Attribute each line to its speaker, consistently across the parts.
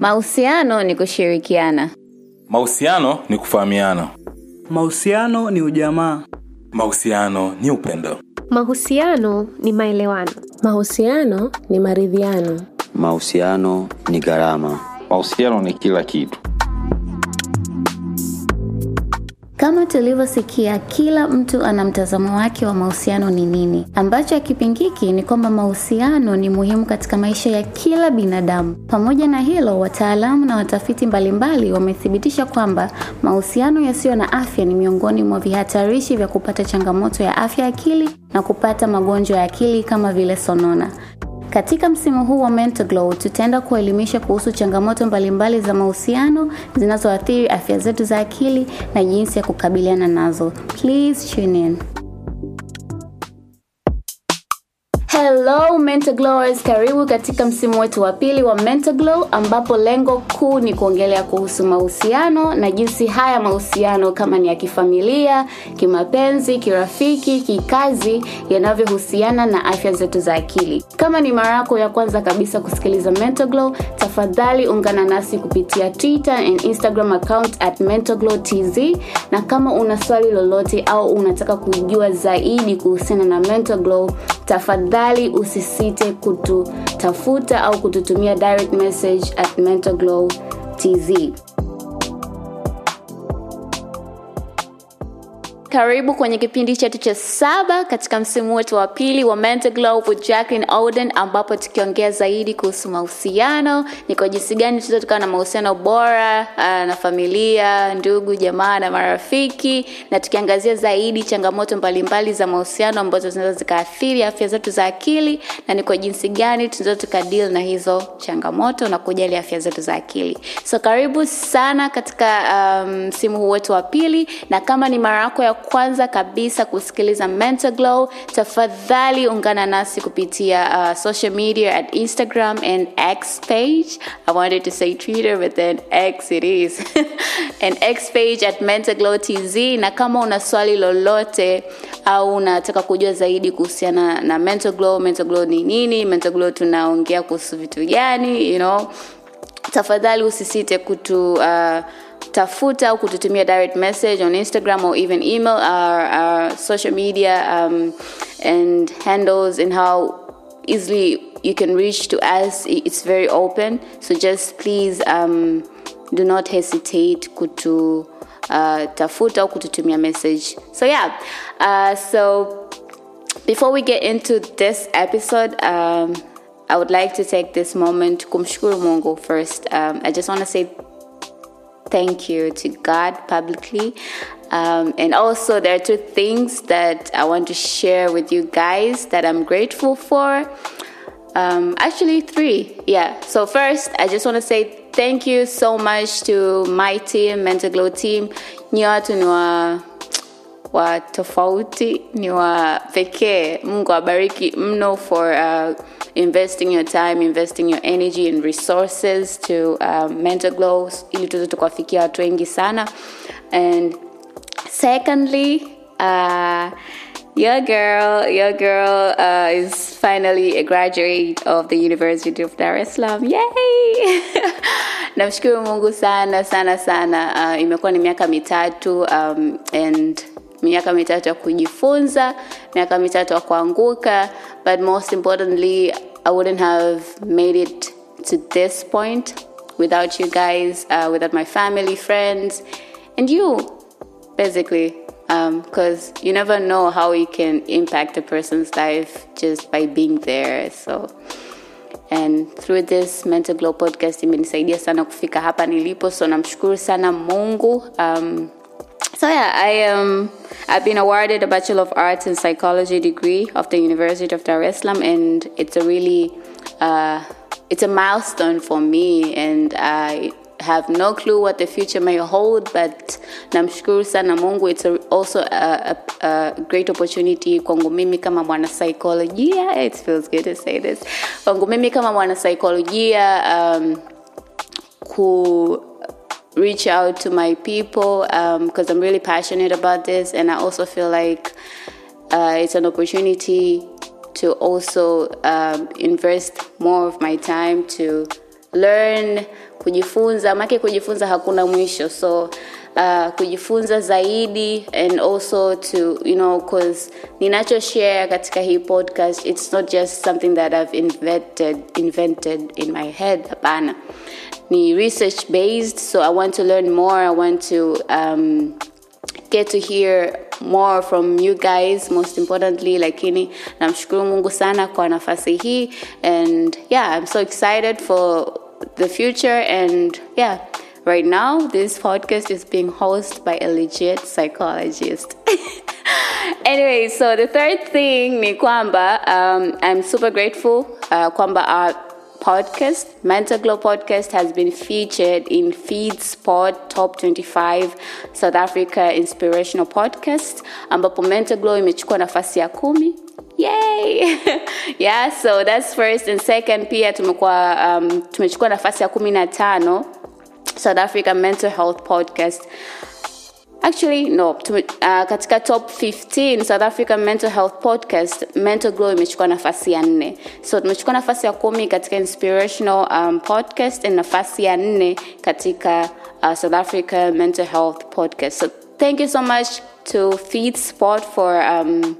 Speaker 1: Mahusiano ni kushirikiana.
Speaker 2: Mahusiano ni kufahamiana.
Speaker 3: Mahusiano ni ujamaa.
Speaker 2: Mahusiano ni upendo.
Speaker 4: Mahusiano ni maelewano.
Speaker 5: Mahusiano ni maridhiano.
Speaker 6: Mahusiano ni gharama.
Speaker 7: Mahusiano ni kila kitu.
Speaker 1: Kama tulivyosikia, kila mtu ana mtazamo wake wa mahusiano ni nini. Ambacho hakipingiki ni kwamba mahusiano ni muhimu katika maisha ya kila binadamu. Pamoja na hilo, wataalamu na watafiti mbalimbali wamethibitisha kwamba mahusiano yasiyo na afya ni miongoni mwa vihatarishi vya kupata changamoto ya afya ya akili na kupata magonjwa ya akili kama vile sonona. Katika msimu huu wa Mental Glow tutaenda kuelimisha kuhusu changamoto mbalimbali za mahusiano zinazoathiri afya zetu za akili na jinsi ya kukabiliana nazo. Please tune in. Hello Mental Glowers, karibu katika msimu wetu wa pili wa Mental Glow ambapo lengo kuu ni kuongelea kuhusu mahusiano na jinsi haya mahusiano kama ni ya kifamilia, kimapenzi, kirafiki, kikazi yanavyohusiana na afya zetu za akili. Kama ni mara yako ya kwanza kabisa kusikiliza Mental Glow, tafadhali ungana nasi kupitia Twitter and Instagram account at Mental Glow TZ, na kama una swali lolote au unataka kujua zaidi kuhusiana na Mental Glow, tafadhali usisite kututafuta au kututumia direct message at Mental Glow TZ. Karibu kwenye kipindi chetu cha saba katika msimu wetu wa pili wa Glow with Jacqueline Oden, ambapo tukiongea zaidi kuhusu mahusiano, ni kwa jinsi gani tunaweza tukawa na mahusiano bora uh, na familia, ndugu, jamaa na marafiki, na tukiangazia zaidi changamoto mbalimbali za mahusiano ambazo zinaweza zikaathiri afya zetu za akili, na ni kwa jinsi gani tunaweza tukadeal na hizo changamoto na kujali afya zetu za akili. So karibu sana katika msimu um, huu wetu wa pili, na kama ni mara yako ya kwanza kabisa kusikiliza Mental Glow, tafadhali ungana nasi kupitia uh, social media at Instagram and X page. I wanted to say Twitter but then X it is. and X page at Mental Glow TZ. Na kama una swali lolote au unataka kujua zaidi kuhusiana na Mental Glow, Mental Glow ni nini, Mental Glow tunaongea kuhusu vitu gani, you know, tafadhali usisite kutu uh, tafuta au kututumia direct message on instagram or even email. Our, our social media um, and handles and how easily you can reach to us it's very open. So just please um, do not hesitate kutu uh, tafuta au kututumia message. So yeah uh, so before we get into this episode um, i would like to take this moment kumshukuru mungu first. Um, i just want to say thank you to God publicly. Um, and also, there are two things that I want to share with you guys that I'm grateful for. Um, actually, three. Yeah. So, first, I just want to say thank you so much to my team, Mental Glow team. Ni wa tofauti ni wa pekee. Mungu abariki mno for uh, investing your time investing your energy and resources to uh, mental glow ili tuweze tukawafikia watu wengi sana. And secondly uh, your girl your girl uh, is finally a graduate of the university of dar es salaam. Yay! Namshukuru mungu sana sana sana. Uh, imekuwa ni miaka mitatu um, and miaka mitatu ya kujifunza miaka mitatu ya kuanguka but most importantly i wouldn't have made it to this point without you guys uh, without my family friends and you basically because um, you never know how you can impact a person's life just by being there so. And through this mental glow podcast imenisaidia sana kufika hapa nilipo so namshukuru sana mungu um, so yeah, I um I've been awarded a Bachelor of Arts in Psychology degree of the University of Dar es Salaam, and it's a really uh, it's a milestone for me, and I have no clue what the future may hold. But namshukuru sana Mungu. It's a, also a, a, a great opportunity kwangu mimi kama mwana psychologia. It feels good to say this. Kwangu mimi kama mwana psychologia um, ku reach out to my people because um, I'm really passionate about this, and I also feel like uh, it's an opportunity to also um, invest more of my time to learn kujifunza make kujifunza hakuna mwisho. So uh, kujifunza zaidi and also to you know cause ninacho share katika hii podcast it's not just something that i've invented invented in my head hapana research based so i want to learn more. I want to um, get to hear more from you guys most importantly lakini namshukuru mungu sana kwa nafasi hii. And yeah i'm so excited for the future. And yeah right now this podcast is being hosted by a legit psychologist. Anyway so the third thing ni kwamba um, i'm super grateful uh, kwamba our podcast. Mental glow podcast has been featured in Feedspot top 25 south africa inspirational podcast ambapo mental glow imechukua nafasi ya kumi. Yay! Yeah so that's first and second. Pia tumekuwa um, tumechukua nafasi ya kumi na tano south africa mental health podcast actually no uh, katika top 15 south african mental health podcast mental glow imechukua nafasi ya nne. So tumechukua nafasi ya kumi katika inspirational um, podcast and nafasi ya nne katika uh, south africa mental health podcast. So thank you so much to feed Spot for um,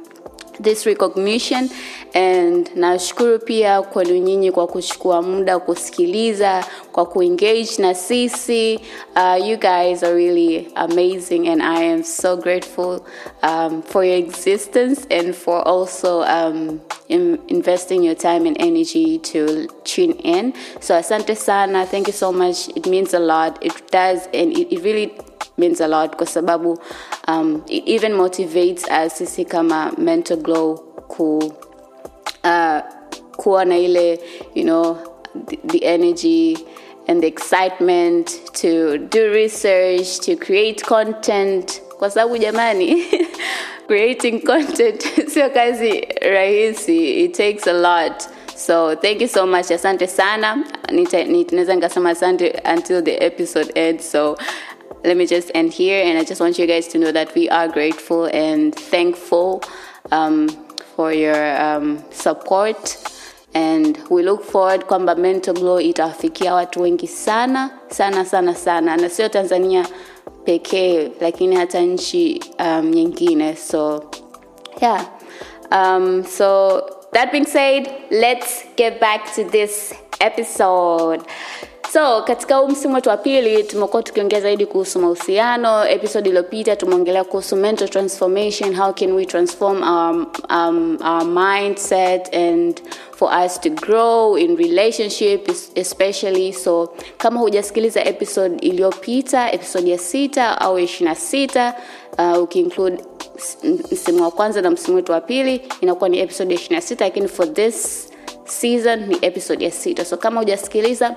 Speaker 1: this recognition. And nashukuru pia kwenu nyinyi kwa kuchukua muda kusikiliza kwa kuengage na sisi. Uh, you guys are really amazing and i am so grateful um, for your existence and for also um, in investing your time and energy to tune in. So asante sana. Thank you so much. It means a lot. It does and it, it really means a lot kwa sababu um, it even motivates us sisi kama mental glow ku uh, kuwa na ile you know the, the energy and the excitement to do research to create content. Kwa sababu jamani creating content sio kazi rahisi. It takes a lot. So thank you so much. Asante sana. Naweza nikasema asante until the episode ends. So let me just end here and i just want you guys to know that we are grateful and thankful um, for your um, support and we look forward kwamba mental glow itawafikia watu wengi sana sana sana sana. Na sio tanzania pekee lakini hata nchi um, nyingine. So yeah. Um, so that being said let's get back to this episode. So katika huu msimu wetu wa pili tumekuwa tukiongea zaidi kuhusu mahusiano. Episode iliyopita tumeongelea kuhusu mental transformation how can we transform our, um, our mindset and for us to grow in relationship especially. So kama hujasikiliza episode iliyopita episode ya sita au ishirina sita uh, ukiinclude msimu wa kwanza na msimu wetu wa pili inakuwa ni episode ya ishirina sita lakini for this season ni episode ya sita. So kama hujasikiliza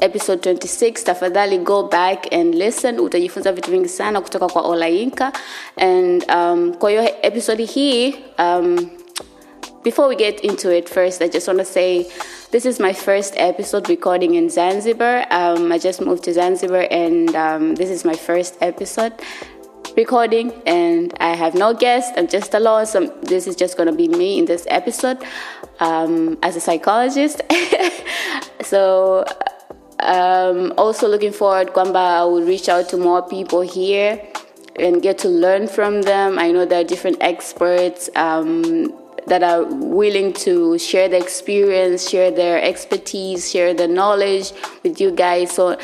Speaker 1: episode 26 tafadhali go back and listen. Utajifunza vitu vingi sana kutoka kwa olainka and um, kwa hiyo episode hii um, before we get into it first i just want to say this is my first episode recording in zanzibar. Um, i just moved to zanzibar and um, this is my first episode recording and i have no guest i'm just alone so this is just going to be me in this episode um, as a psychologist. So um, also looking forward kwamba i will reach out to more people here and get to learn from them. I know there are different experts um, that are willing to share their experience share their expertise share their knowledge with you guys. So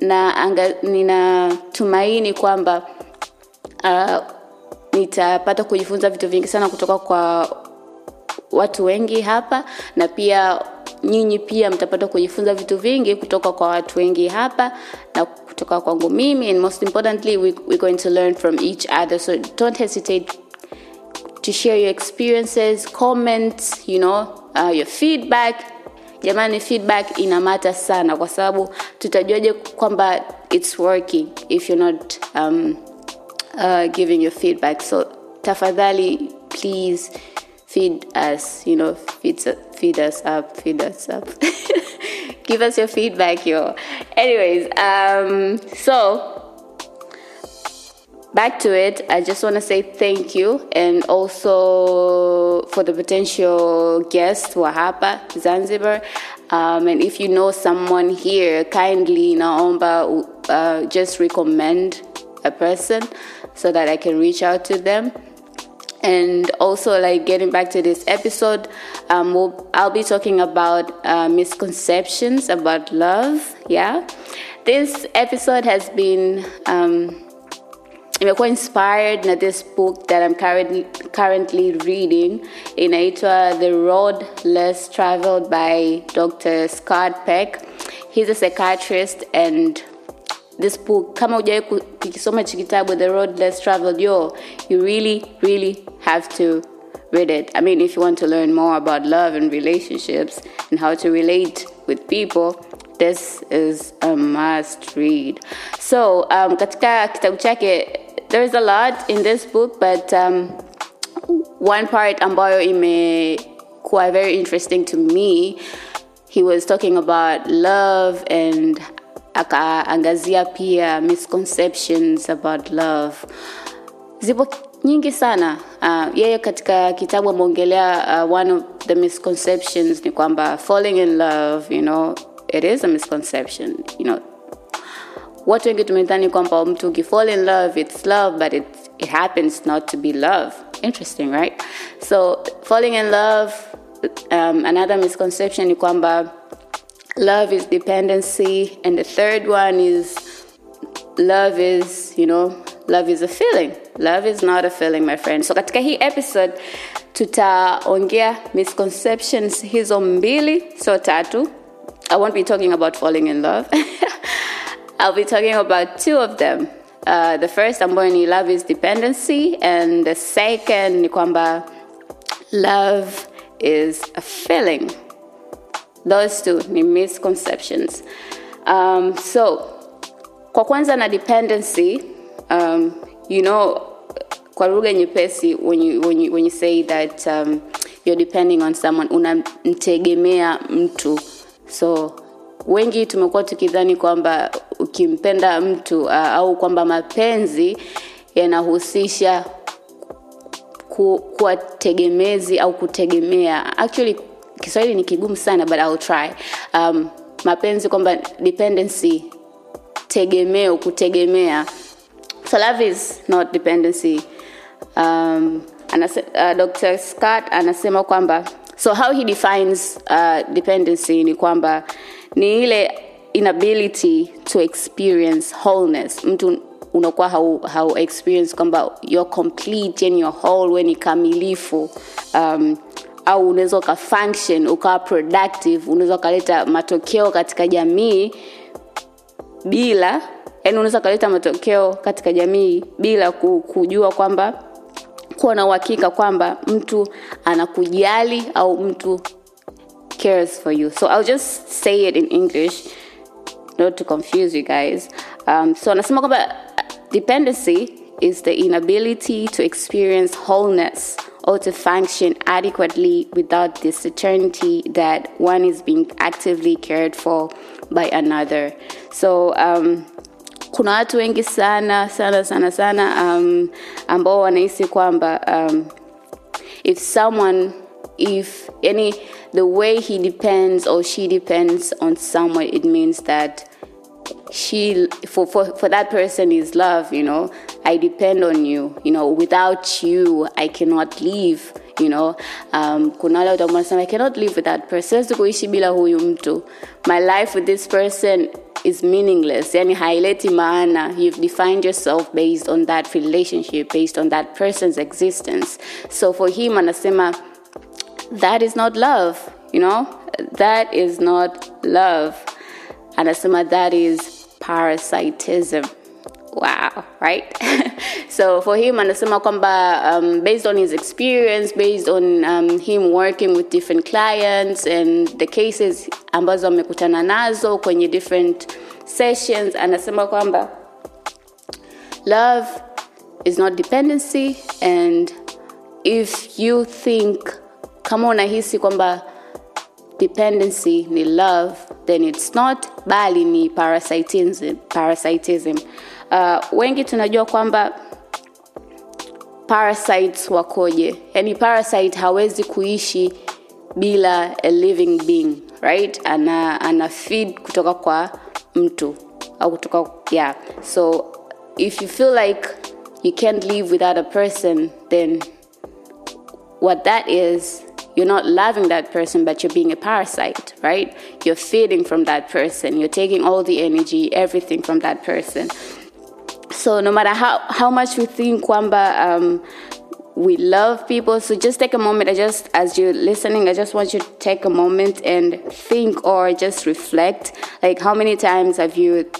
Speaker 1: na anga, ninatumaini kwamba uh, nitapata kujifunza vitu vingi sana kutoka kwa watu wengi hapa na pia nyinyi pia mtapata kujifunza vitu vingi kutoka kwa watu wengi hapa na kutoka kwangu mimi. And most importantly we, we're going to learn from each other. So don't hesitate to share your experiences comments you know uh, your feedback. Jamani feedback inamata sana kwa sababu tutajuaje kwamba it's working if you're not um, uh, giving your feedback. So tafadhali please feed us you know feed, feed us up feed us up. Give us your feedback yo. Anyways um so back to it, I just want to say thank you and also for the potential guest who are hapa Zanzibar. Um, and if you know someone here, kindly naomba uh, just recommend a person so that I can reach out to them. And also, like getting back to this episode, um, we'll, I'll be talking about uh, misconceptions about love. Yeah, this episode has been um, imekuwa inspired na this book that I'm currently, currently reading inaitwa The Road Less Traveled by Dr. Scott Peck. He's a psychiatrist and this book kama hujawahi kukisoma hichi kitabu The Road Less Traveled yo you really really have to read it. I mean if you want to learn more about love and relationships and how to relate with people this is a must read. So um, katika kitabu chake there is a lot in this book but um, one part ambayo imekuwa very interesting to me he was talking about love and akaangazia pia misconceptions about love. Zipo nyingi sana. Uh, yeye katika kitabu ameongelea uh, one of the misconceptions ni kwamba falling in love you know it is a misconception you know watu wengi tumedhani kwamba mtu ukifall in love it's love but it, it happens not to be love. Interesting right? So falling in love um, another misconception ni kwamba love is dependency and the third one is love is you know love is a feeling. Love is not a feeling my friend. So katika hii episode tutaongea misconceptions hizo mbili so tatu. I won't be talking about falling in love I'll be talking about two of them. Uh, the first ambayo ni love is dependency and the second ni kwamba love is a feeling. Those two ni misconceptions. Um, so kwa kwanza na dependency, um, you know, kwa lugha nyepesi when you, when when you say that um, you're depending on someone, unamtegemea mtu. So wengi tumekuwa tukidhani kwamba ukimpenda mtu uh, au kwamba mapenzi yanahusisha ku, kuwa tegemezi au kutegemea. Actually kiswahili ni kigumu sana but I'll try. Um, mapenzi kwamba dependency tegemeo kutegemea. So love is not dependency. Um, anase, uh, dr scott anasema kwamba so how he defines uh, dependency ni kwamba ni ile inability to experience wholeness. Mtu unakuwa hau, hau experience kwamba you're complete yani you're whole we ni kamilifu um, au unaweza ukafunction ukawa productive unaweza ukaleta matokeo katika jamii bila yani unaweza ukaleta matokeo katika jamii bila kujua kwamba kuwa na uhakika kwamba mtu anakujali au mtu cares for you. So i'll say it in english not to confuse you guys. Um, so anasema kwamba dependency is the inability to experience wholeness or to function adequately without the certainty that one is being actively cared for by another. So um, kuna watu wengi sana sana sana sana um, ambao wanahisi kwamba um, if someone if any the way he depends or she depends on someone it means that she for, for for that person is love you know. I depend on you you know. Without you i cannot live you know. Um, kuna wale watu i cannot live with that person. Kuishi bila huyu mtu. My life with this person is meaningless. Yani haileti maana. You've defined yourself based on that relationship based on that person's existence. So for him anasema that is not love you know? That is not love. And anasema that is parasitism. Wow right? So for him anasema kwamba um, based on his experience based on um, him working with different clients and the cases ambazo amekutana nazo kwenye different sessions anasema kwamba love is not dependency and if you think kama unahisi kwamba dependency ni love then it's not bali ni parasitism, parasitism. Uh, wengi tunajua kwamba parasites wakoje? Yani parasite hawezi kuishi bila a living being right? Ana ana feed kutoka kwa mtu au kutoka yeah. So if you feel like you can't live without a person then what that is you're not loving that person but you're being a parasite right? You're feeding from that person. You're taking all the energy everything from that person. So no matter how, how much we think kwamba um, we love people. So just take a moment. I just as you're listening i just want you to take a moment and think or just reflect. Like how many times have you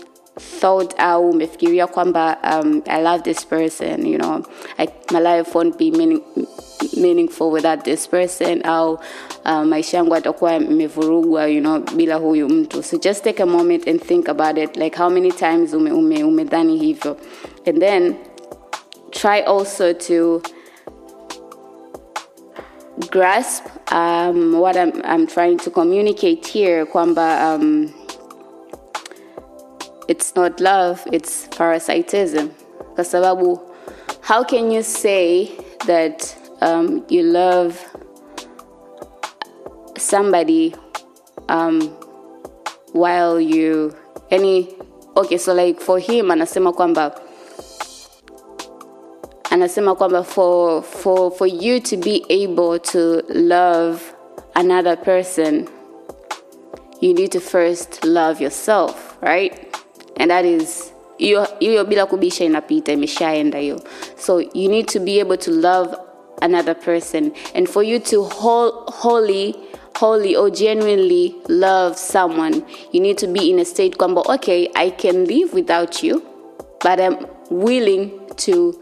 Speaker 1: thought au umefikiria kwamba um, i love this person you know my life won't be meaning, meaningful without this person au uh, maisha yangu atakuwa imevurugwa you know bila huyu mtu. So just take a moment and think about it like how many times ume, ume, hivyo. And then try also to grasp um, what I'm, I'm trying to communicate here kwamba um, it's not love it's parasitism. Kwa sababu how can you say that um, you love somebody um, while you any okay so like for him anasema kwamba anasema kwamba for, for, for you to be able to love another person you need to first love yourself right and that is hiyo bila kubisha inapita imeshaenda hiyo. So you need to be able to love another person. And for you to wholly wholly or genuinely love someone you need to be in a state kwamba okay i can live without you but i'm willing to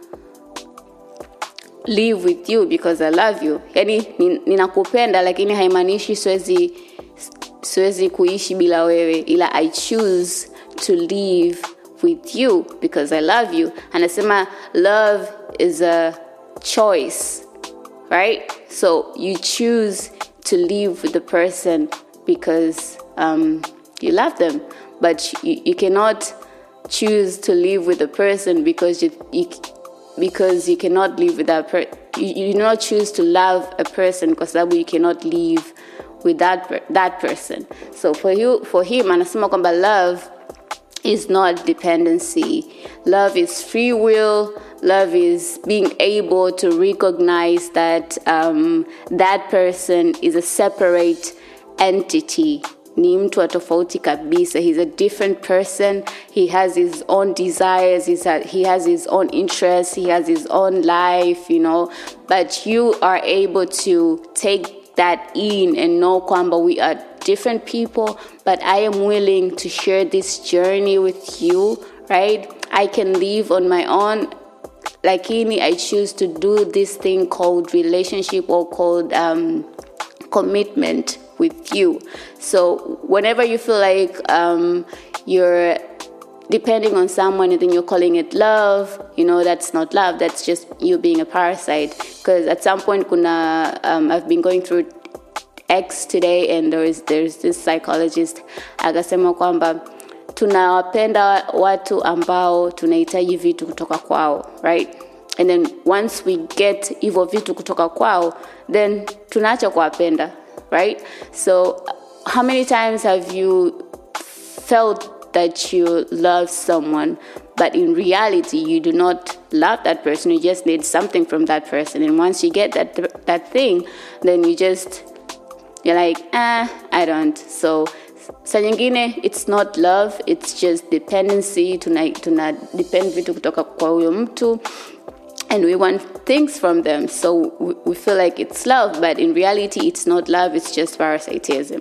Speaker 1: live with you because i love you. Yani ninakupenda lakini haimaanishi siwezi siwezi kuishi bila wewe. Ila i choose to live with you because i love you. And I anasema love is a choice right? So you choose to live with the person because um, you love them. But you, you cannot choose to live with a person because you, you because you cannot live with that person you, you do not choose to love a person because that way you cannot live with that that person. So for you for him anasema kwamba love is not dependency. Love is free will. Love is being able to recognize that um, that person is a separate entity. Ni mtu wa he's a different person. He has his own desires. He's a, he has his own interests. He has his own life you know. But you are able to take that in and know kwamba we are different people but i am willing to share this journey with you right i can live on my own lakini i choose to do this thing called relationship or called um, commitment with you. So whenever you feel like um, you're depending on someone and then you're calling it love, you know, that's not love. That's just you being a parasite. Because at some point, kuna, um, I've been going through X today and there is, there's this psychologist akasema kwamba tunawapenda watu ambao tunahitaji vitu kutoka kwao right and then once we get hivyo vitu kutoka kwao then tunaacha kuwapenda right? So, how many times have you felt that you love someone, but in reality, you do not love that person? You just need something from that person, and once you get that that thing, then you just you're like, ah, I don't. So, sa nyingine it's not love it's just dependency tuna, tuna depend vitu kutoka kwa huyo mtu and we want things from them. So we feel like it's love, but in reality, it's not love, it's just parasitism.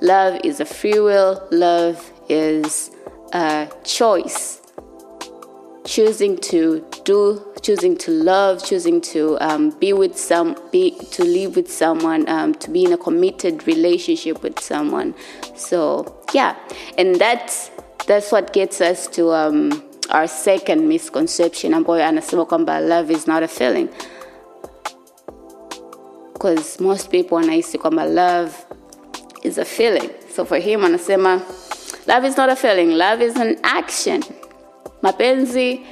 Speaker 1: Love is a free will, love is a choice. Choosing to do, choosing to love, choosing to um, be with some, be to live with someone, um, to be in a committed relationship with someone. So yeah, and that's that's what gets us to um, our second misconception. And ambayo anasema kwamba love is not a feeling. Because most people wanahisi kwamba love is a feeling. So for him anasema love is not a feeling. Love is an action. Mapenzi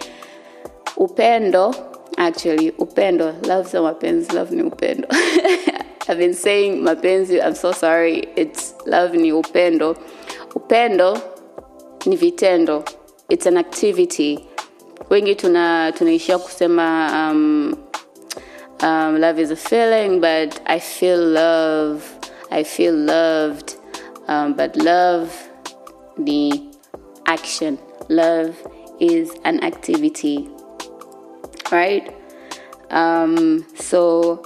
Speaker 1: upendo actually upendo. Love sio mapenzi love ni upendo. I've been saying mapenzi i'm so sorry. It's love ni upendo. Upendo ni vitendo. It's an activity. Wengi tuna tunaishia kusema um, um, love is a feeling but i feel love. I feel loved. Um, but love ni action. Love is an activity right? Um, so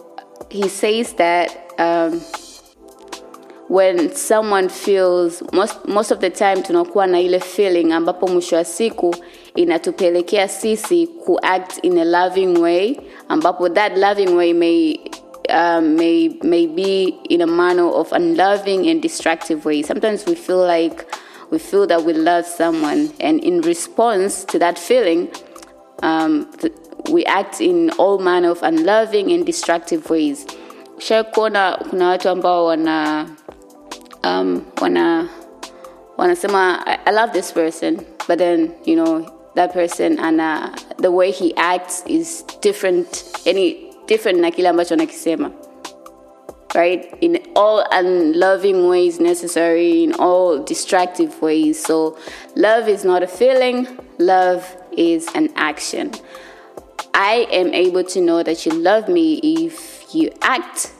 Speaker 1: he says that um, when someone feels most, most of the time tunakuwa na ile feeling ambapo mwisho wa siku inatupelekea sisi kuact in a loving way ambapo that loving way may um, may may be in a manner of unloving and destructive way. Sometimes we feel like we feel that we love someone and in response to that feeling um, th- we act in all manner of unloving and destructive ways. Shai kuna watu ambao wana um, wana wanasema I, I love this person but then you know that person and uh, the way he acts is different any different na kile ambacho anakisema. Right? In all unloving ways necessary in all destructive ways. So love is not a feeling love is an action i am able to know that you love me if you act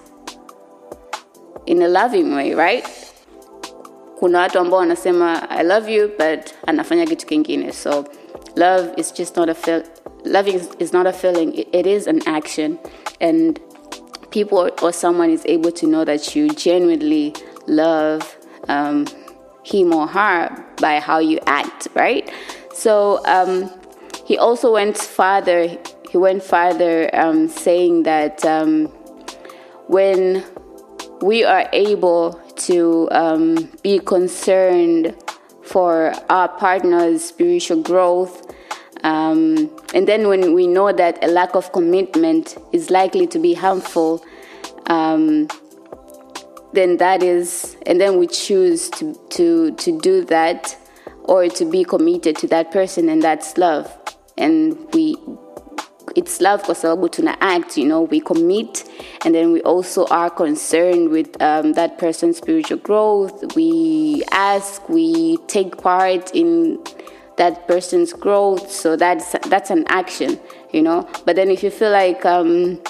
Speaker 1: in a loving way right? Kuna watu ambao wanasema i love you but anafanya kitu kingine. So love is just not a feel loving is, not a feeling. It, is an action. And people or, someone is able to know that you genuinely love um, him or her by how you act right? So um, he also went farther he went further um, saying that um, when we are able to um, be concerned for our partner's spiritual growth. Um, and then when we know that a lack of commitment is likely to be harmful, um, then that is, and then we choose to, to, to do that or to be committed to that person, and that's love. And we it's love kwa sababu tuna act you know we commit and then we also are concerned with um, that person's spiritual growth. We ask we take part in that person's growth. So that's that's an action you know. But then if you feel like um,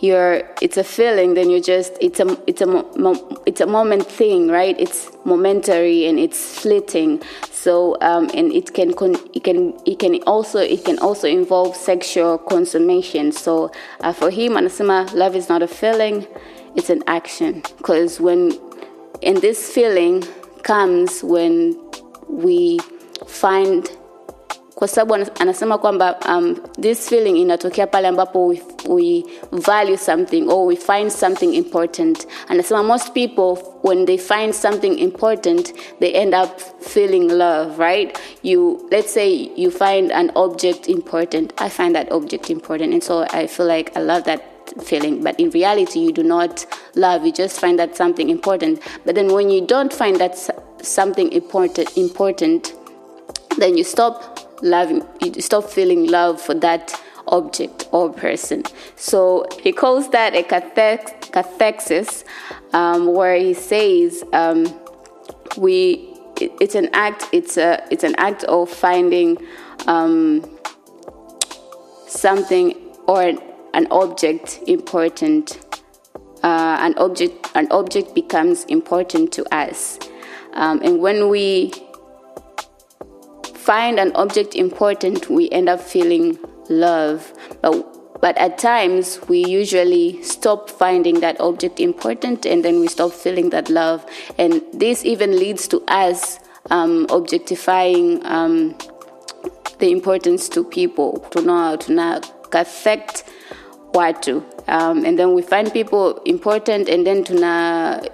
Speaker 1: you're it's a feeling then you just it's a it's a mo- it's a moment thing right? It's momentary and it's fleeting so um, and it can con- it can it can also it can also involve sexual consummation. So uh, for him anasema love is not a feeling it's an action. Because when and this feeling comes when we find kwa sababu anasema kwamba um, this feeling inatokea pale ambapo we, we value something or we find something important. Anasema most people when they find something important they end up feeling love right? You let's say you find an object important. I find that object important and so i feel like i love that feeling. But in reality you do not love you just find that something important. But then when you don't find that something important important then you stop loving you stop feeling love for that object or person. So he calls that a cathex- cathexis um, where he says um, we it, it's an act it's a it's an act of finding um, something or an, an object important uh, an object an object becomes important to us. Um, and when we find an object important, we end up feeling love. But, but at times, we usually stop finding that object important and then we stop feeling that love. And this even leads to us um, objectifying um, the importance to people. Tuna, tuna affect watu. Um, and then we find people important and then tuna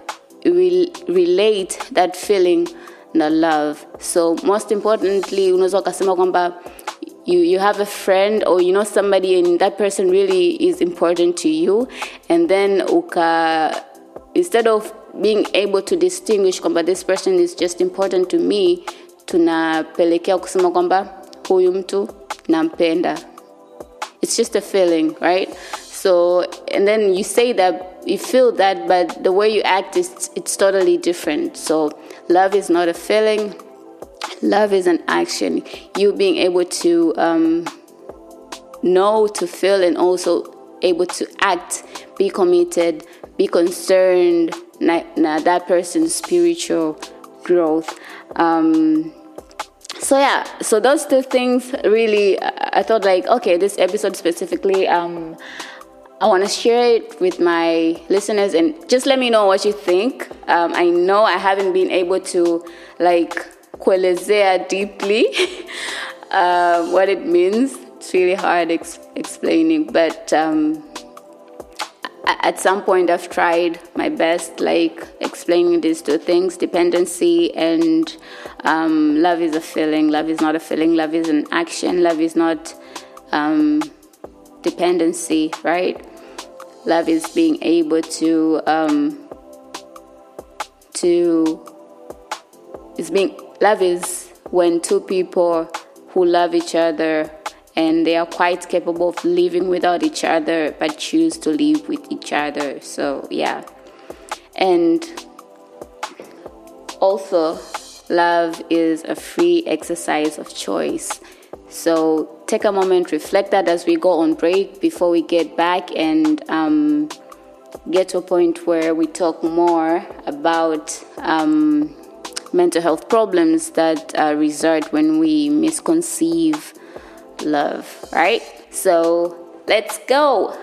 Speaker 1: re- relate that feeling na love so most importantly unaweza ukasema kwamba you, you have a friend or you know somebody and that person really is important to you and then uka instead of being able to distinguish kwamba this person is just important to me tunapelekea kusema kwamba huyu mtu nampenda it's just a feeling, right? So, and then you say that you feel that, but the way you act is it's totally different. So, love is not a feeling. Love is an action. You being able to um, know, to feel, and also able to act, be committed, be concerned. That person's spiritual growth. Um, so yeah so those two things really i thought like okay this episode specifically um i want to share it with my listeners and just let me know what you think. Um, i know i haven't been able to like kuelezea deeply uh, what it means. It's really hard ex- explaining but um, at some point i've tried my best like explaining these two things dependency and um, love is a feeling. Love is not a feeling. Love is an action. Love is not um, dependency right love is being able to um, to is being love is when two people who love each other and they are quite capable of living without each other but choose to live with each other. So yeah. And also love is a free exercise of choice. So take a moment reflect that as we go on break before we get back and um, get to a point where we talk more about um, mental health problems that uh, result when we misconceive love, right? So let's go.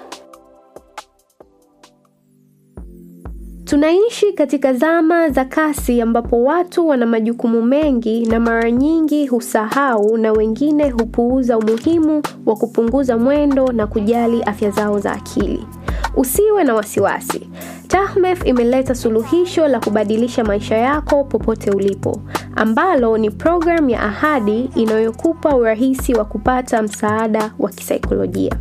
Speaker 4: Tunaishi katika zama za kasi ambapo watu wana majukumu mengi na mara nyingi husahau na wengine hupuuza umuhimu wa kupunguza mwendo na kujali afya zao za akili. Usiwe na wasiwasi. Tahmef imeleta suluhisho la kubadilisha maisha yako popote ulipo, ambalo ni programu ya Ahadi inayokupa urahisi wa kupata msaada wa kisaikolojia.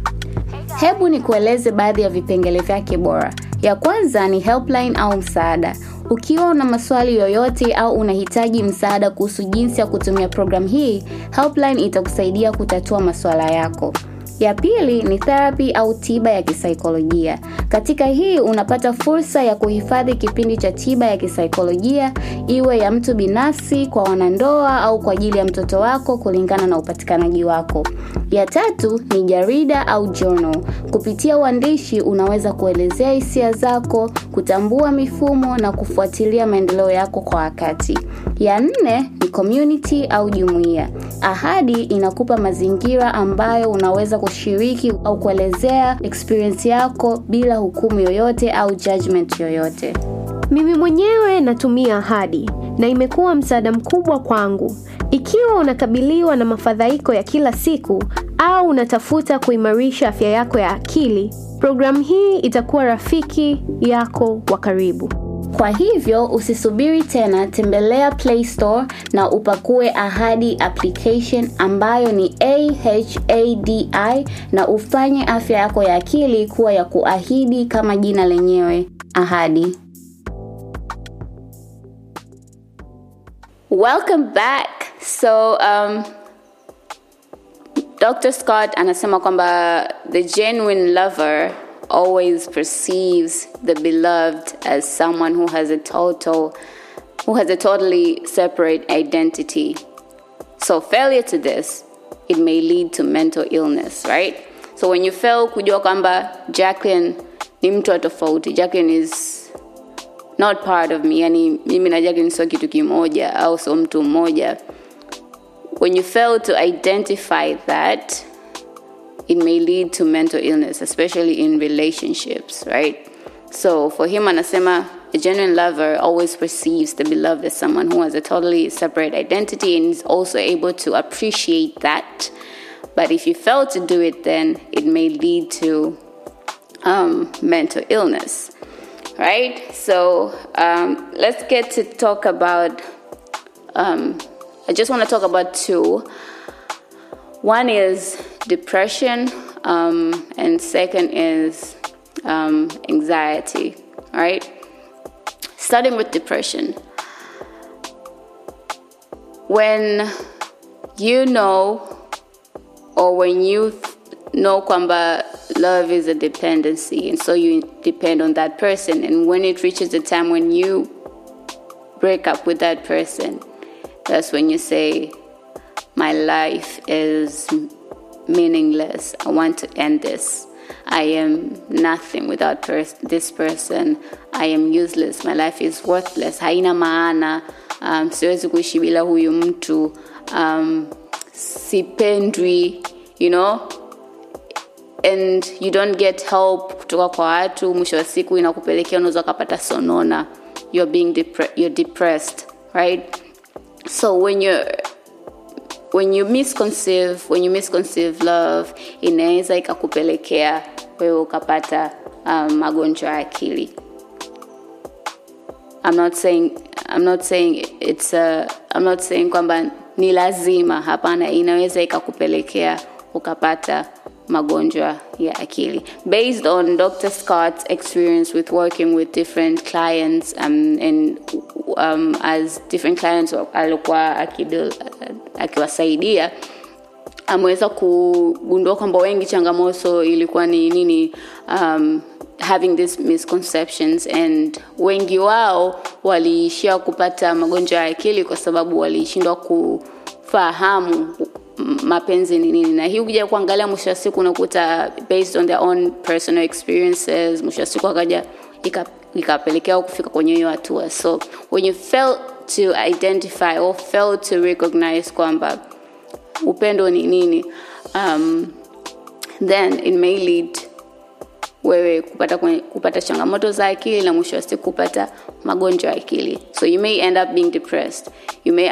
Speaker 1: Hebu nikueleze baadhi ya vipengele vyake bora. Ya kwanza ni helpline au msaada. Ukiwa una maswali yoyote au unahitaji msaada kuhusu jinsi ya kutumia programu hii, helpline itakusaidia kutatua masuala yako. Ya pili ni therapy au tiba ya kisaikolojia. Katika hii unapata fursa ya kuhifadhi kipindi cha tiba ya kisaikolojia, iwe ya mtu binafsi, kwa wanandoa au kwa ajili ya mtoto wako kulingana na upatikanaji wako. Ya tatu ni jarida au journal. Kupitia uandishi unaweza kuelezea hisia zako, kutambua mifumo na kufuatilia maendeleo yako kwa wakati. Ya nne ni community au jumuiya. Ahadi inakupa mazingira ambayo unaweza kushiriki au kuelezea experience yako bila hukumu yoyote au judgment yoyote.
Speaker 4: Mimi mwenyewe natumia Ahadi na imekuwa msaada mkubwa kwangu. Ikiwa unakabiliwa na mafadhaiko ya kila siku au unatafuta kuimarisha afya yako ya akili, programu hii itakuwa rafiki yako wa karibu.
Speaker 1: Kwa hivyo usisubiri tena, tembelea Play Store na upakue Ahadi application ambayo ni AHADI na ufanye afya yako ya akili kuwa ya kuahidi kama jina lenyewe, Ahadi. Welcome back. So um, Dr. Scott anasema kwamba the genuine lover always perceives the beloved as someone who has a total who has a totally separate identity. So failure to this it may lead to mental illness, right? So when you fail kujua kwamba Jacqueline ni mtu tofauti, Jacqueline is not part of me, yani mimi na Jacqueline sio kitu kimoja au sio mtu mmoja. When you fail to identify that, it may lead to mental illness, especially in relationships, right? So for him, anasema, a genuine lover always perceives the beloved as someone who has a totally separate identity and is also able to appreciate that. But if you fail to do it, then it may lead to um, mental illness, right? So um, let's get to talk about. Um, I just want to talk about two. One is depression, um, and second is um, anxiety. All right. Starting with depression. When you know, or when you know kwamba love is a dependency and so you depend on that person and when it reaches the time when you break up with that person that's when you say my life is meaningless. I want to end this. I am nothing without pers- this person. I am useless. My life is worthless. Haina maana. Um, siwezi kuishi bila huyu mtu. Um, sipendwi you know? And you don't get help kutoka kwa watu. Mwisho wa siku inakupelekea unaweza ukapata sonona. You're being depre- you're depressed right? So when you're when you misconceive when you misconceive love inaweza ikakupelekea wewe ukapata um, magonjwa ya akili. I'm not saying I'm not saying it's a, I'm not saying kwamba ni lazima hapana inaweza ikakupelekea ukapata magonjwa ya akili. Based on dr scott's experience with working with different clients um, and um, as different clients alikuwa akiwasaidia ameweza kugundua kwamba wengi changamoto ilikuwa ni nini um, having these misconceptions and wengi wao waliishia kupata magonjwa ya akili kwa sababu walishindwa kufahamu mapenzi ni nini. Na hii ukija kuangalia mwisho wa siku unakuta based on their own personal experiences mwisho wa siku akaja ikapelekea kufika kwenye hiyo hatua. So when you fail to identify or fail to recognize kwamba upendo ni nini um, then it may lead wewe kupata, kupata changamoto za akili na mwisho wa siku kupata magonjwa ya akili. So you may end up being depressed. You may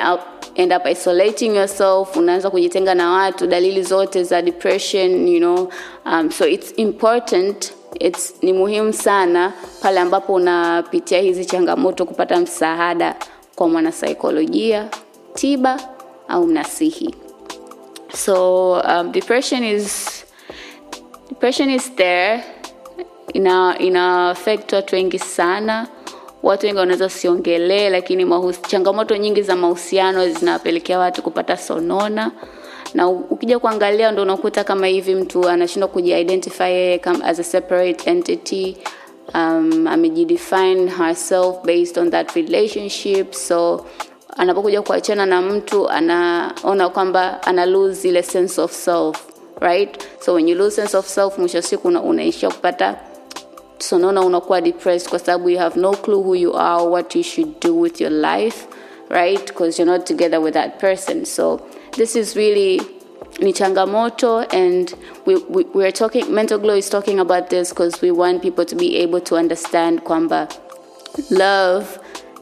Speaker 1: end up isolating yourself. Unaanza kujitenga na watu dalili zote za depression you know. Um, so it's important it's, ni muhimu sana pale ambapo unapitia hizi changamoto kupata msaada kwa mwanasaikolojia tiba au mnasihi. So um, depression is depression is there. Ina ina affect watu wengi sana. Watu wengi wanaweza siongelee lakini mahus, changamoto nyingi za mahusiano zinawapelekea watu kupata sonona. Na ukija kuangalia ndo unakuta kama hivi mtu anashindwa kujiidentify yeye as a separate entity um, amejidefine herself based on that relationship. So anapokuja kuachana na mtu anaona kwamba ana lose ile sense of self right? So when you lose sense of self mwisho siku una, unaishia kupata sonona unakuwa depressed kwa sababu you have no clue who you are what you should do with your life right? Because you're not together with that person. So this is really ni changamoto and we, we, we're talking mental glow is talking about this because we want people to be able to understand kwamba love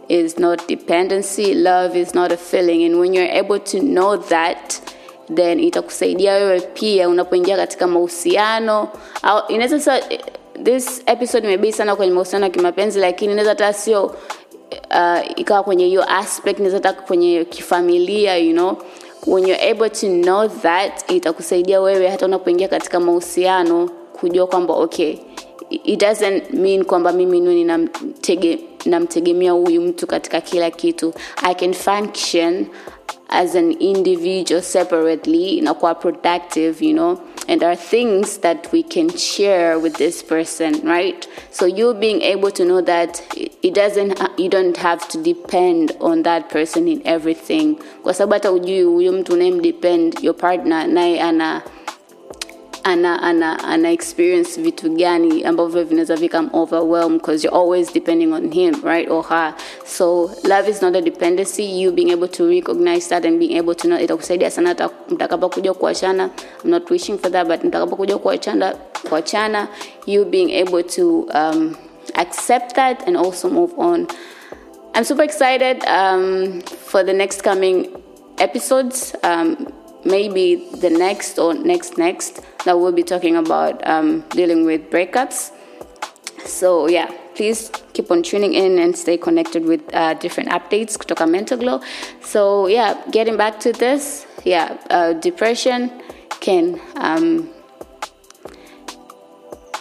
Speaker 1: is not dependency love is not a feeling. And when you're able to know that then itakusaidia wewe pia unapoingia katika mahusiano. Au inaweza sa this episode imebei sana kwenye mahusiano ya kimapenzi lakini inaweza hata sio uh, ikawa kwenye hiyo aspect inaweza hata kwenye kifamilia you know when you're able to know that itakusaidia wewe hata unapoingia katika mahusiano kujua kwamba okay it doesn't mean kwamba mimi nini namtegemea huyu mtu katika kila kitu. I can function as an individual separately inakuwa productive you know? And there are things that we can share with this person right? So you being able to know that it doesn't you don't have to depend on that person in everything. Kwa sababu hata ujui huyo mtu unayemdepend your partner naye ana ana ana ana experience vitu gani ambavyo vinaweza become overwhelmed because you're always depending on him right or her. So love is not a dependency. You being able to recognize that and being able to know itakusaidia sana hata mtakapokuja kuachana. I'm not wishing for that but mtakapokuja kuachana kuachana you being able to um, accept that and also move on. I'm super excited um, for the next coming episodes. Um, maybe the next or next next that we'll be talking about um, dealing with breakups. So yeah please keep on tuning in and stay connected with uh, different updates kutoka mental glow. So yeah getting back to this yeah uh, depression can um,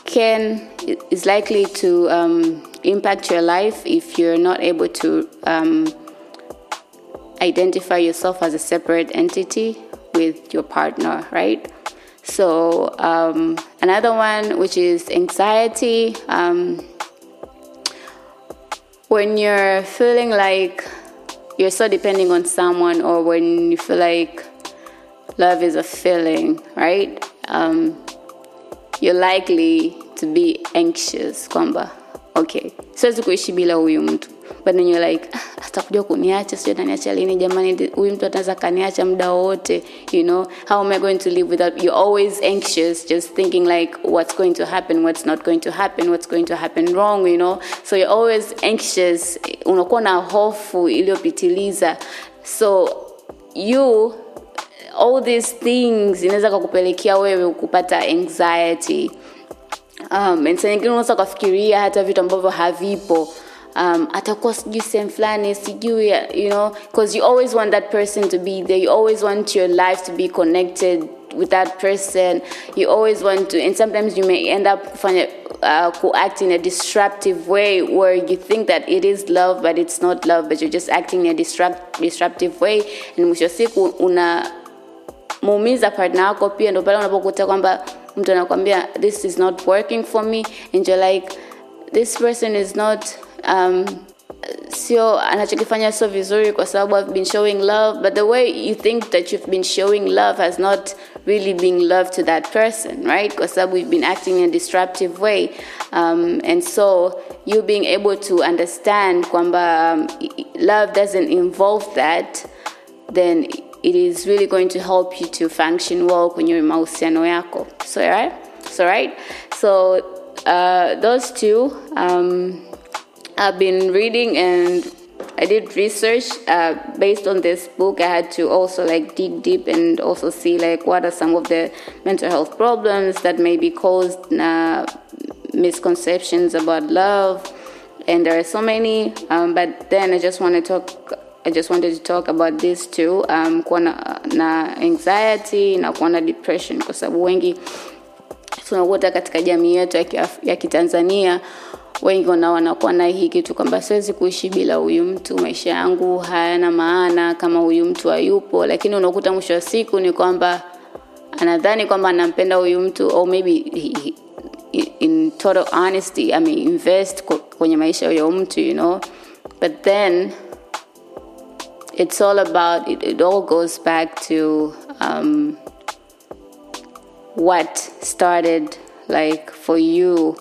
Speaker 1: can is likely to um, impact your life if you're not able to um, identify yourself as a separate entity with your partner, right? So um, another one, which is anxiety. Um, when you're feeling like you're so depending on someone, or when you feel like love is a feeling, right? You're likely to be anxious kwamba okay siwezi kuishi bila huyu mtu. But then you're like "Ah, atakuja kuniacha sio ataniacha lini? Jamani huyu mtu ataweza kaniacha muda wowote you know? How am i going to live without you're always anxious just thinking like what's going to happen what's not going to happen what's going to happen wrong you know? So you're always anxious unakuwa na hofu iliyopitiliza. So you all these things inaweza kakupelekea wewe kupata anxiety. Um, and saa nyingine unaweza ukafikiria hata vitu ambavyo havipo. Um, atakuwa sijui sehemu fulani sijui you know because you always want that person to be there. You always want your life to be connected with that person. You always want to and sometimes you may end up kufanya uh, act in a disruptive way where you think that it is love but it's not love but you're just acting in a disrupt, disruptive way. And mwisho siku una muumiza partner wako pia ndo pale unapokuta kwamba mtu anakwambia this is not working for me. And you're like this person is not um, sio anachokifanya sio vizuri kwa sababu i've been showing love but the way you think that you've been showing love has not really been love to that person right? Kwa sababu you've been acting in a disruptive way. Um, and so you being able to understand kwamba um, love doesn't involve that then it is really going to help you to function well when you're kwenye mahusiano yako. So right? So right? So uh, those two um, i've been reading and i did research uh, based on this book i had to also like dig deep and also see like what are some of the mental health problems that may be caused uh, misconceptions about love. And there are so many um, but then i just want to talk I just wanted to talk about this too um, kuwa na, na anxiety na kuwa na depression kwa sababu wengi tunakuta katika jamii yetu ya, kiaf- ya kitanzania wengi wana wanakuwa na hii kitu kwamba siwezi kuishi bila huyu mtu maisha yangu hayana maana kama huyu mtu hayupo. Lakini unakuta mwisho wa siku ni kwamba anadhani kwamba anampenda huyu mtu au maybe he, he, in total honesty ame invest kwenye maisha ya mtu you know. But then it's all about it, it all goes back to um, what started like for you.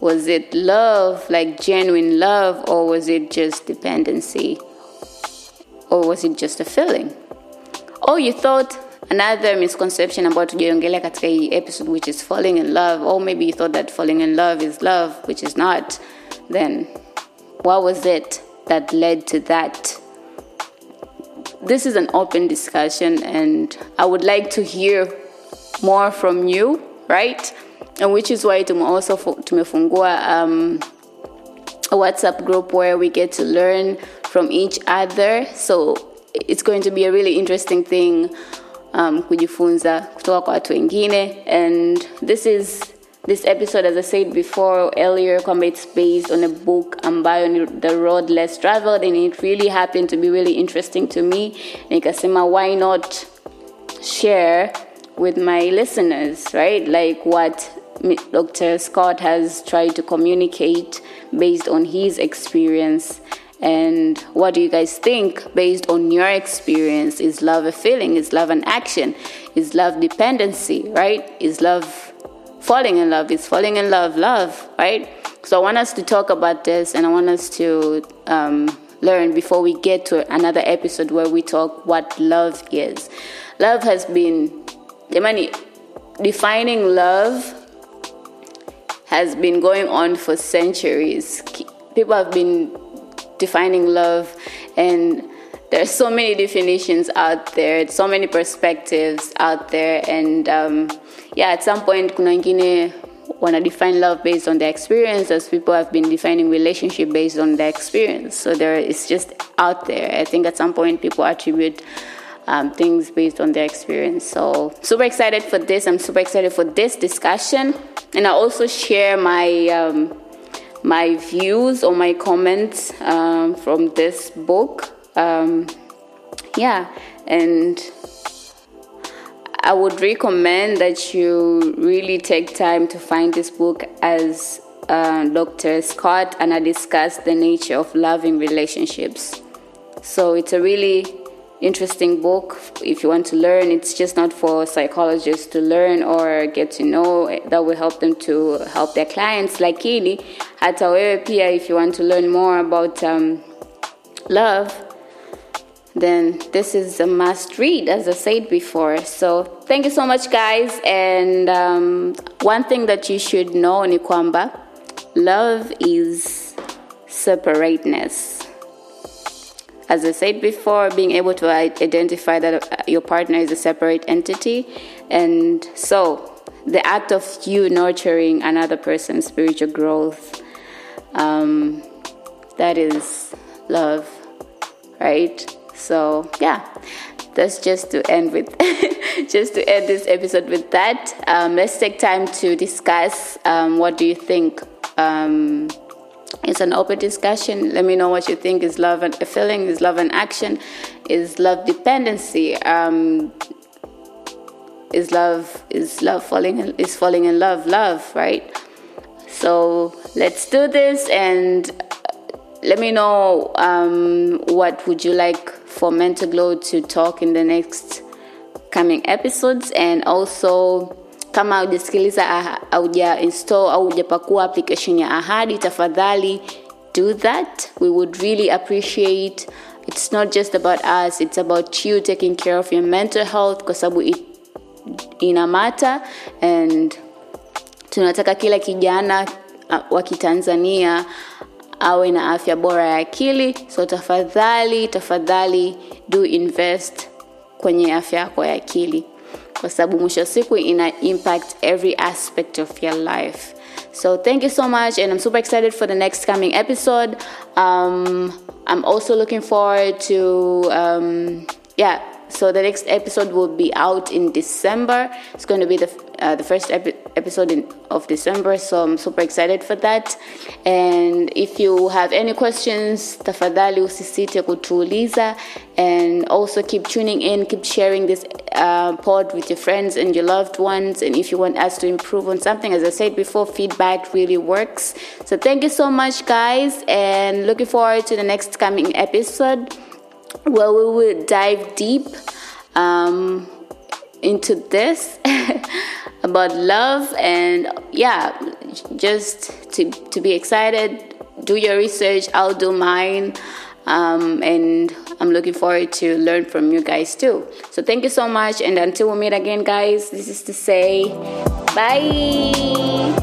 Speaker 1: Was it love like genuine love or was it just dependency? Or was it just a feeling? Or you thought another misconception about hii episode which is falling in love or maybe you thought that falling in love is love which is not then what was it that led to that this is an open discussion and i would like to hear more from you right? And which is why also fu- tumefungua um, a whatsapp group where we get to learn from each other. So it's going to be a really interesting thing um, kujifunza kutoka kwa watu wengine. And this is this episode as i said before earlier it's based on a book ambayo ni the road less traveled and it really happened to be really interesting to me nikasema why not share with my listeners, right? Like what Dr. Scott has tried to communicate based on his experience. And what do you guys think based on your experience? Is love a feeling? Is love an action? Is love dependency, right? Is love falling in love? Is falling in love love, right? So I want us to talk about this and I want us to um, learn before we get to another episode where we talk what love is. Love has been, jamani, defining love has been going on for centuries. People have been defining love, and there are so many definitions out there, so many perspectives out there, and um, yeah, at some point, kuna wengine wanna define love based on their experience, as people have been defining relationship based on their experience. So there, it's just out there. I think at some point, people attribute um, things based on their experience. So super excited for this. I'm super excited for this discussion, and I also share my um, my views or my comments um, from this book. Um, yeah, and I would recommend that you really take time to find this book as uh, Dr. Scott and I discussed the nature of loving relationships. So it's a really interesting book if you want to learn. It's just not for psychologists to learn or get to know. That will help them to help their clients. Like Lakini hata wewe pia, if you want to learn more about um, love, then this is a must read, as I said before. So thank you so much, guys. And um, one thing that you should know ni kwamba love is separateness. As I said before, being able to identify that uh, your partner is a separate entity. And so the act of you nurturing another person's spiritual growth, um, that is love, right? So yeah, that's just to end with, just to end this episode with that. Um, let's take time to discuss. Um, what do you think? Um, it's an open discussion. Let me know what you think. Is love and a feeling? Is love an action? Is love dependency? Um, is love is love falling in, is falling in love love right? So let's do this and let me know um, what would you like for Mental Glow to talk in the next coming episodes. And also kama ujasikiliza auja install au hujapakua application ya ahadi tafadhali do that. We would really appreciate. It's not just about us it's about you taking care of your mental health kwa sababu ina mata and tunataka kila kijana wa kitanzania awe na afya bora ya akili. So tafadhali tafadhali do invest kwenye afya yako ya akili. Kwa sababu mwisho siku ina impact every aspect of your life. So thank you so much and i'm super excited for the next coming episode. Um, i'm also looking forward to um, yeah so the next episode will be out in December. It's going to be the uh, the first epi- episode in, of December, so I'm super excited for that. And if you have any questions, tafadhali usisite kutuuliza. And also keep tuning in, keep sharing this uh, pod with your friends and your loved ones. And if you want us to improve on something, as I said before, feedback really works. So thank you so much, guys, and looking forward to the next coming episode where we will dive deep um, into this about love and yeah just to, to be excited. Do your research i'll do mine um, and i'm looking forward to learn from you guys too. So thank you so much and until we meet again guys this is to say bye